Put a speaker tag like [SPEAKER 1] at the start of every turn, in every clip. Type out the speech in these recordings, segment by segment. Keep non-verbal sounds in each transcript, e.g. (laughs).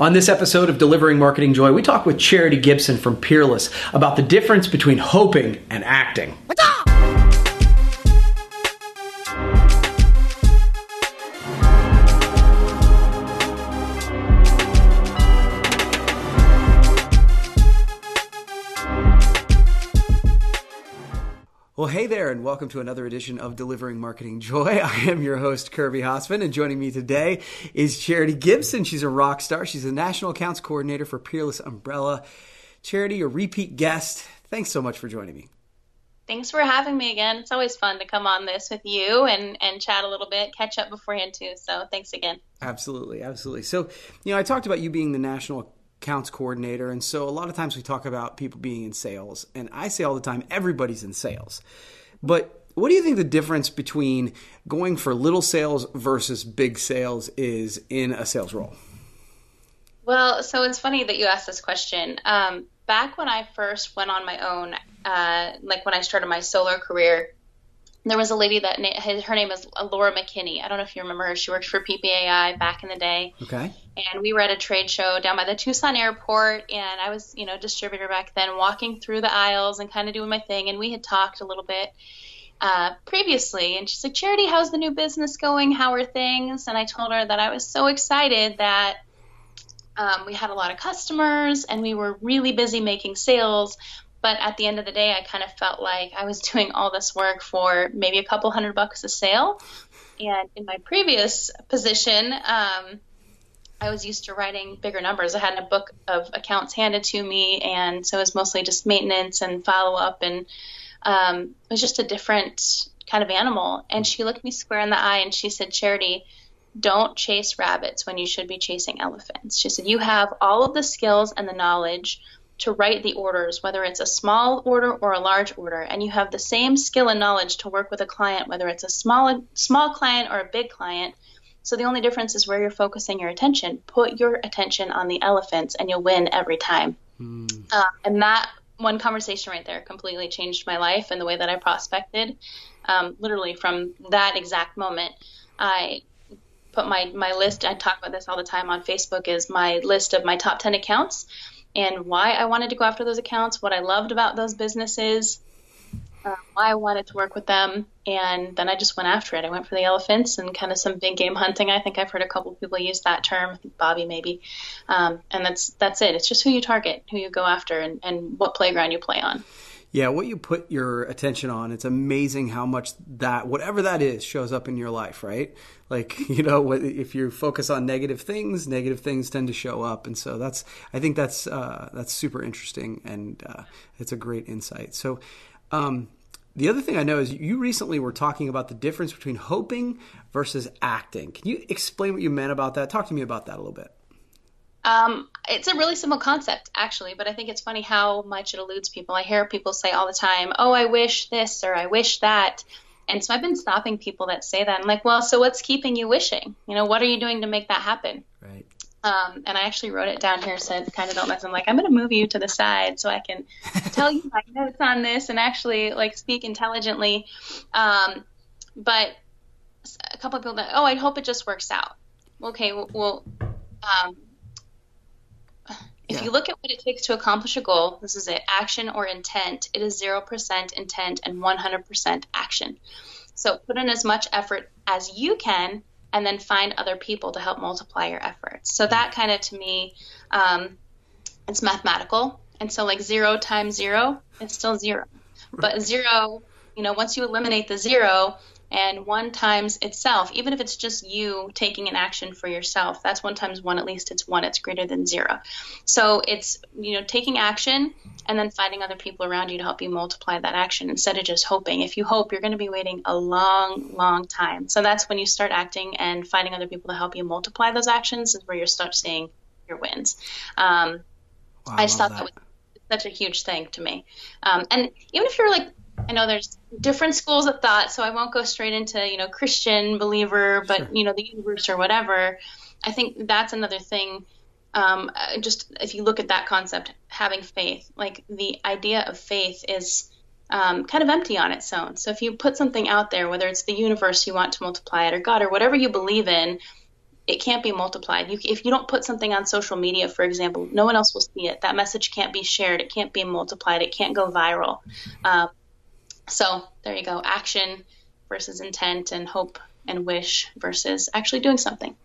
[SPEAKER 1] On this episode of Delivering Marketing Joy, we talk with Charity Gibson from Peerless about the difference between hoping and acting. Well, hey there, and welcome to another edition of Delivering Marketing Joy. (laughs) I am your host, Kirby Hasseman, and joining me today is Charity Gibson. She's a rock star. She's a National Accounts Coordinator for Peerless Umbrella. Charity, a repeat guest. Thanks so much for joining me.
[SPEAKER 2] Thanks for having me again. It's always fun to come on this with you and, and chat a little bit, catch up beforehand too. So thanks again.
[SPEAKER 1] Absolutely, absolutely. So, you know, I talked about you being the National accounts coordinator. And so a lot of times we talk about people being in sales. And I say all the time, everybody's in sales. But what do you think the difference between going for little sales versus big sales is in a sales role?
[SPEAKER 2] Well, so it's funny that you asked this question. Um, back when I first went on my own, uh, like when I started my solo career, there was a lady that her name is Laura McKinney. I don't know if you remember her. She worked for PPAI back in the day.
[SPEAKER 1] Okay.
[SPEAKER 2] And we were at a trade show down by the Tucson airport, and I was, you know, distributor back then, walking through the aisles and kind of doing my thing. And we had talked a little bit uh, previously, and she's like, "Charity, how's the new business going? How are things?" And I told her that I was so excited that um, we had a lot of customers and we were really busy making sales, but at the end of the day, I kind of felt like I was (laughs) doing all this work for maybe a couple hundred bucks a sale. And in my previous position, um, I was used to writing bigger numbers. I had a book of accounts handed to me, and so it was mostly just maintenance and follow up, and um, it was just a different kind of animal. And she looked me square in the eye and she said, Charity, don't chase rabbits when you should be chasing elephants. She said, You have all of the skills and the knowledge to write the orders, whether it's a small order or a large order, and you have the same skill and knowledge to work with a client, whether it's a small small client or a big client. So the only difference is where you're focusing your attention. Put your attention on the elephants, and you'll win every time. Mm. Uh, and that one conversation right there completely changed my life and the way that I prospected. Um, literally from that exact moment, I put my my list. I talk about this all the time on Facebook. Is my list of my top ten accounts and why I wanted to go after those accounts, what I loved about those businesses, uh, why I wanted to work with them, and then I just went after it. I went for the elephants and kind of some big game hunting. I think I've heard a couple people use that term. Bobby maybe, um, and that's that's it. It's just who you target, who you go after, and, and what playground you play on.
[SPEAKER 1] Yeah, what you put your attention on, it's amazing how much that, whatever that is, shows up in your life, right? Like, (laughs) you know, if you focus on negative things, negative things tend to show up. And so that's, I think that's, uh, that's super interesting and uh, it's a great insight. So, um, the other thing I know is you recently were talking about the difference between hoping versus acting. Can you explain what you meant about that? Talk to me about that a little bit.
[SPEAKER 2] Um, it's a really simple concept, actually, but I think it's funny how much it eludes people. I hear people say all the time, "Oh, I wish this" or "I wish that," and so I've been stopping people that say that. I'm like, "Well, so what's keeping you wishing? You know, what are you doing to make that happen?"
[SPEAKER 1] Right.
[SPEAKER 2] Um, and I actually wrote it down here, said kind of don't mess. I'm like, I'm going to move you to the side so I can (laughs) tell you my notes on this and actually like speak intelligently. Um, but a couple of people that, oh, I hope it just works out. Okay, well, well um, if yeah. you look at what it takes to accomplish a goal, this is it action or intent, it is 0% intent and 100% action. So put in as much effort as you can and then find other people to help multiply your efforts. So that kind of to me, um, it's mathematical. And so like zero times zero, it's still zero. But zero, you know, once you eliminate the zero, and one times itself, even if it's just you taking an action for yourself, that's one times one, at least it's one, it's greater than zero. So it's, you know, taking action and then finding other people around you to help you multiply that action instead of just hoping. If you hope, you're going to be waiting a long, long time. So that's when you start acting and finding other people to help you multiply those actions is where you start seeing your wins. Um, wow, I just thought that. that was such a huge thing to me. Um, and even if you're like I know there's different schools of thought, so I won't go straight into you know Christian believer, but sure. you know the universe or whatever. I think that's another thing. Um, just if you look at that concept, having faith, like the idea of faith is um, kind of empty on its own. So if you put something out there, whether it's the universe you want to multiply it, or God, or whatever you believe in, it can't be multiplied. You, if you don't put something on social media, for example, no one else will see it. That message can't be shared. It can't be multiplied. It can't go viral. Um, so there you go. Action versus intent and hope and wish versus actually doing something.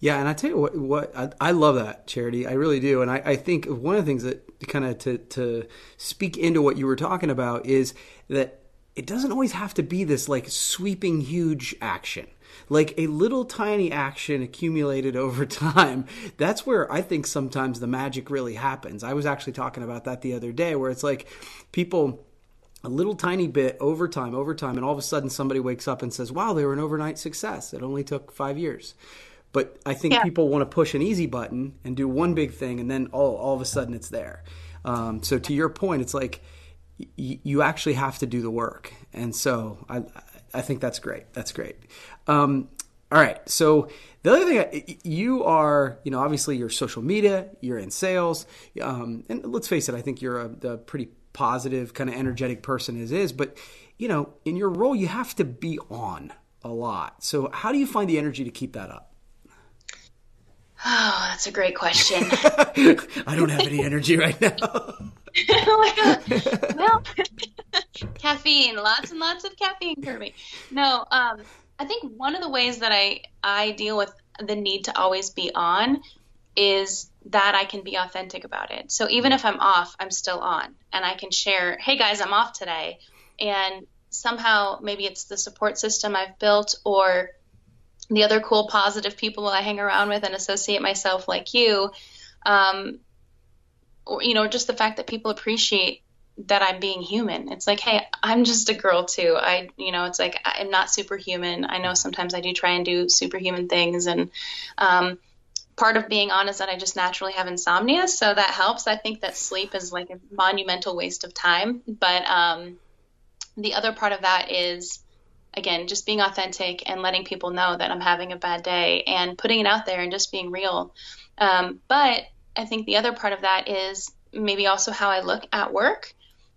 [SPEAKER 1] Yeah, and I tell you what, what I, I love that charity. I really do, and I, I think one of the things that kind of to to speak into what you were talking about is that it doesn't always have to be this like sweeping huge action like a little tiny action accumulated (laughs) over time that's where i think sometimes the magic really happens i was actually talking about that the other day where it's like people a little tiny bit over time over time and all of a sudden somebody wakes up and says wow they were an overnight success it only took five years but i think yeah. people want to push an easy button and do one big thing and then all, all of a sudden it's there um, so to your point it's like you actually have to do the work. And so I, I think that's great. That's great. Um, all right. So the other thing, you are, you know, obviously you're social media, you're in sales, um, and let's face it, I think you're a, a pretty positive, kind of energetic person as is. But you know, in your role, you have to be on a lot. So how do you find the energy to keep that up?
[SPEAKER 2] Oh, that's a great question. (laughs)
[SPEAKER 1] I don't have any energy right now. (laughs)
[SPEAKER 2] well, (laughs) caffeine, lots and lots of caffeine, Kirby. No, um, I think one of the ways that I I deal with the need to always be on is that I can be authentic about it. So even if I'm off, I'm still on, and I can share, "Hey guys, I'm off today," and somehow maybe it's the support system I've built or the other cool positive people I hang around with and associate myself like you um, or you know just the fact that people appreciate that I'm being human. It's like, hey, I'm just a girl too. I, you know, it's like I'm not superhuman. I know sometimes I do try and do superhuman things, and um, part of being on is that I just naturally have insomnia, so that helps. I think that sleep is like a monumental waste of time, but um, the other part of that is again just being authentic and letting people know that I'm having a bad day and putting it out there and just being real. Um, but I think the other part of that is maybe also how I look at work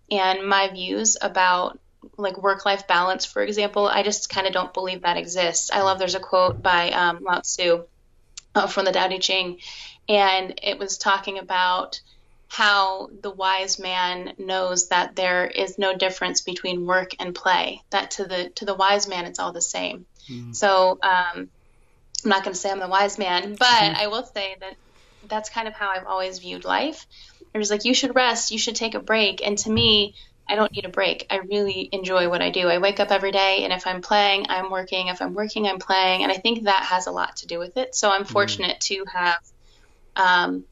[SPEAKER 2] and my views about like work life balance, for example. I just kind of don't believe that exists. I love there's a quote by um, Lao Tzu uh, from the Tao Te Ching, and it was talking about how the wise man knows that there is no difference between work and play. That to the to the wise man, it's all the same. Mm. So um, I'm not going to say I'm the wise man, but mm. I will say that that's kind of how I've always viewed life. It was like you should rest, you should take a break, and to me, I don't need a break. I really enjoy what I do. I wake up every day, and if I'm playing, I'm working. If I'm working, I'm playing, and I think that has a lot to do with it. So I'm mm. fortunate mm. to have um,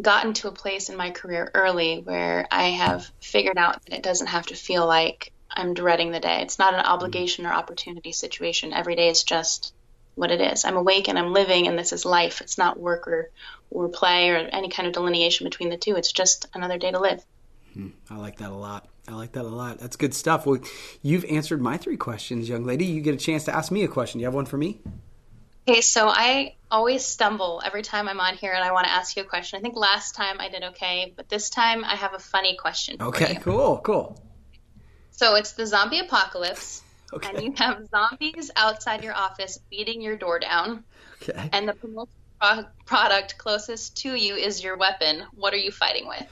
[SPEAKER 2] gotten to a place in my career early where I have figured out that it doesn't have to feel like I'm dreading the day. It's not an obligation or opportunity situation. Every day is just what it is. I'm awake and I'm living, and this is life. It's not work or, or play or any kind of delineation between the two. It's just another day to live.
[SPEAKER 1] Hmm, I like that a lot. I like that a lot. That's good stuff. Well, you've answered my three questions, young lady. You get a chance to ask me a question. Do you have one for me?
[SPEAKER 2] Okay, so I always stumble every time I'm on here and I want to ask you a question. I think last time I did okay, but this time I have a funny question.
[SPEAKER 1] Okay, cool, cool.
[SPEAKER 2] So it's the zombie apocalypse, (laughs) okay. and you have zombies outside your office beating your door down. Okay. And the promotional product closest to you is your weapon. What are you fighting with?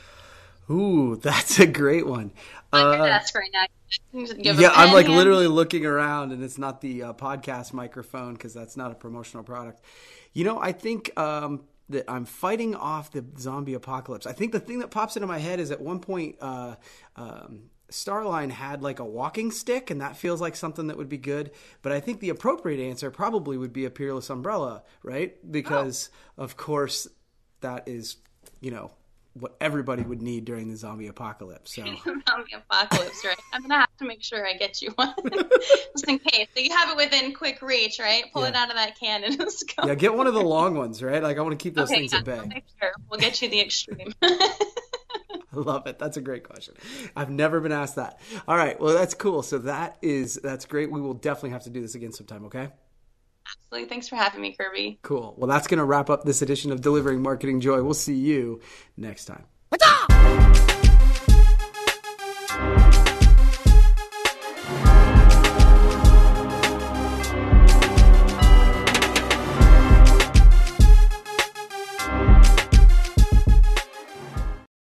[SPEAKER 1] Ooh, (laughs) that's a great one.
[SPEAKER 2] I'm uh, desk right now.
[SPEAKER 1] Yeah, I'm like hand. literally looking around, and it's not the uh, podcast microphone because that's not a promotional product. You know, I think um, that I'm fighting off the zombie apocalypse. I think the thing that pops into my head is at one point, uh, um, Starline had like a walking stick, and that feels like something that would be good. But I think the appropriate answer probably would be a peerless umbrella, right? Because oh. of course that is, you know, what everybody would need during the zombie apocalypse. So (laughs)
[SPEAKER 2] zombie apocalypse, right? I'm gonna have to make sure I get you one (laughs) just in case. So you have it within quick reach, right? Pull yeah. it out of that can and (laughs) just go.
[SPEAKER 1] Yeah, get one of the long ones, right? Like I want to keep those okay, things yeah, at bay.
[SPEAKER 2] We'll, sure. we'll get you the extreme.
[SPEAKER 1] I love it. That's a great question. I've never been asked that. All right. Well, that's cool. So that is that's great. We will definitely have to do this again sometime. Okay.
[SPEAKER 2] Absolutely. Thanks for having me, Kirby.
[SPEAKER 1] Cool. Well, that's going to wrap up this edition of Delivering Marketing Joy. We'll see you next time.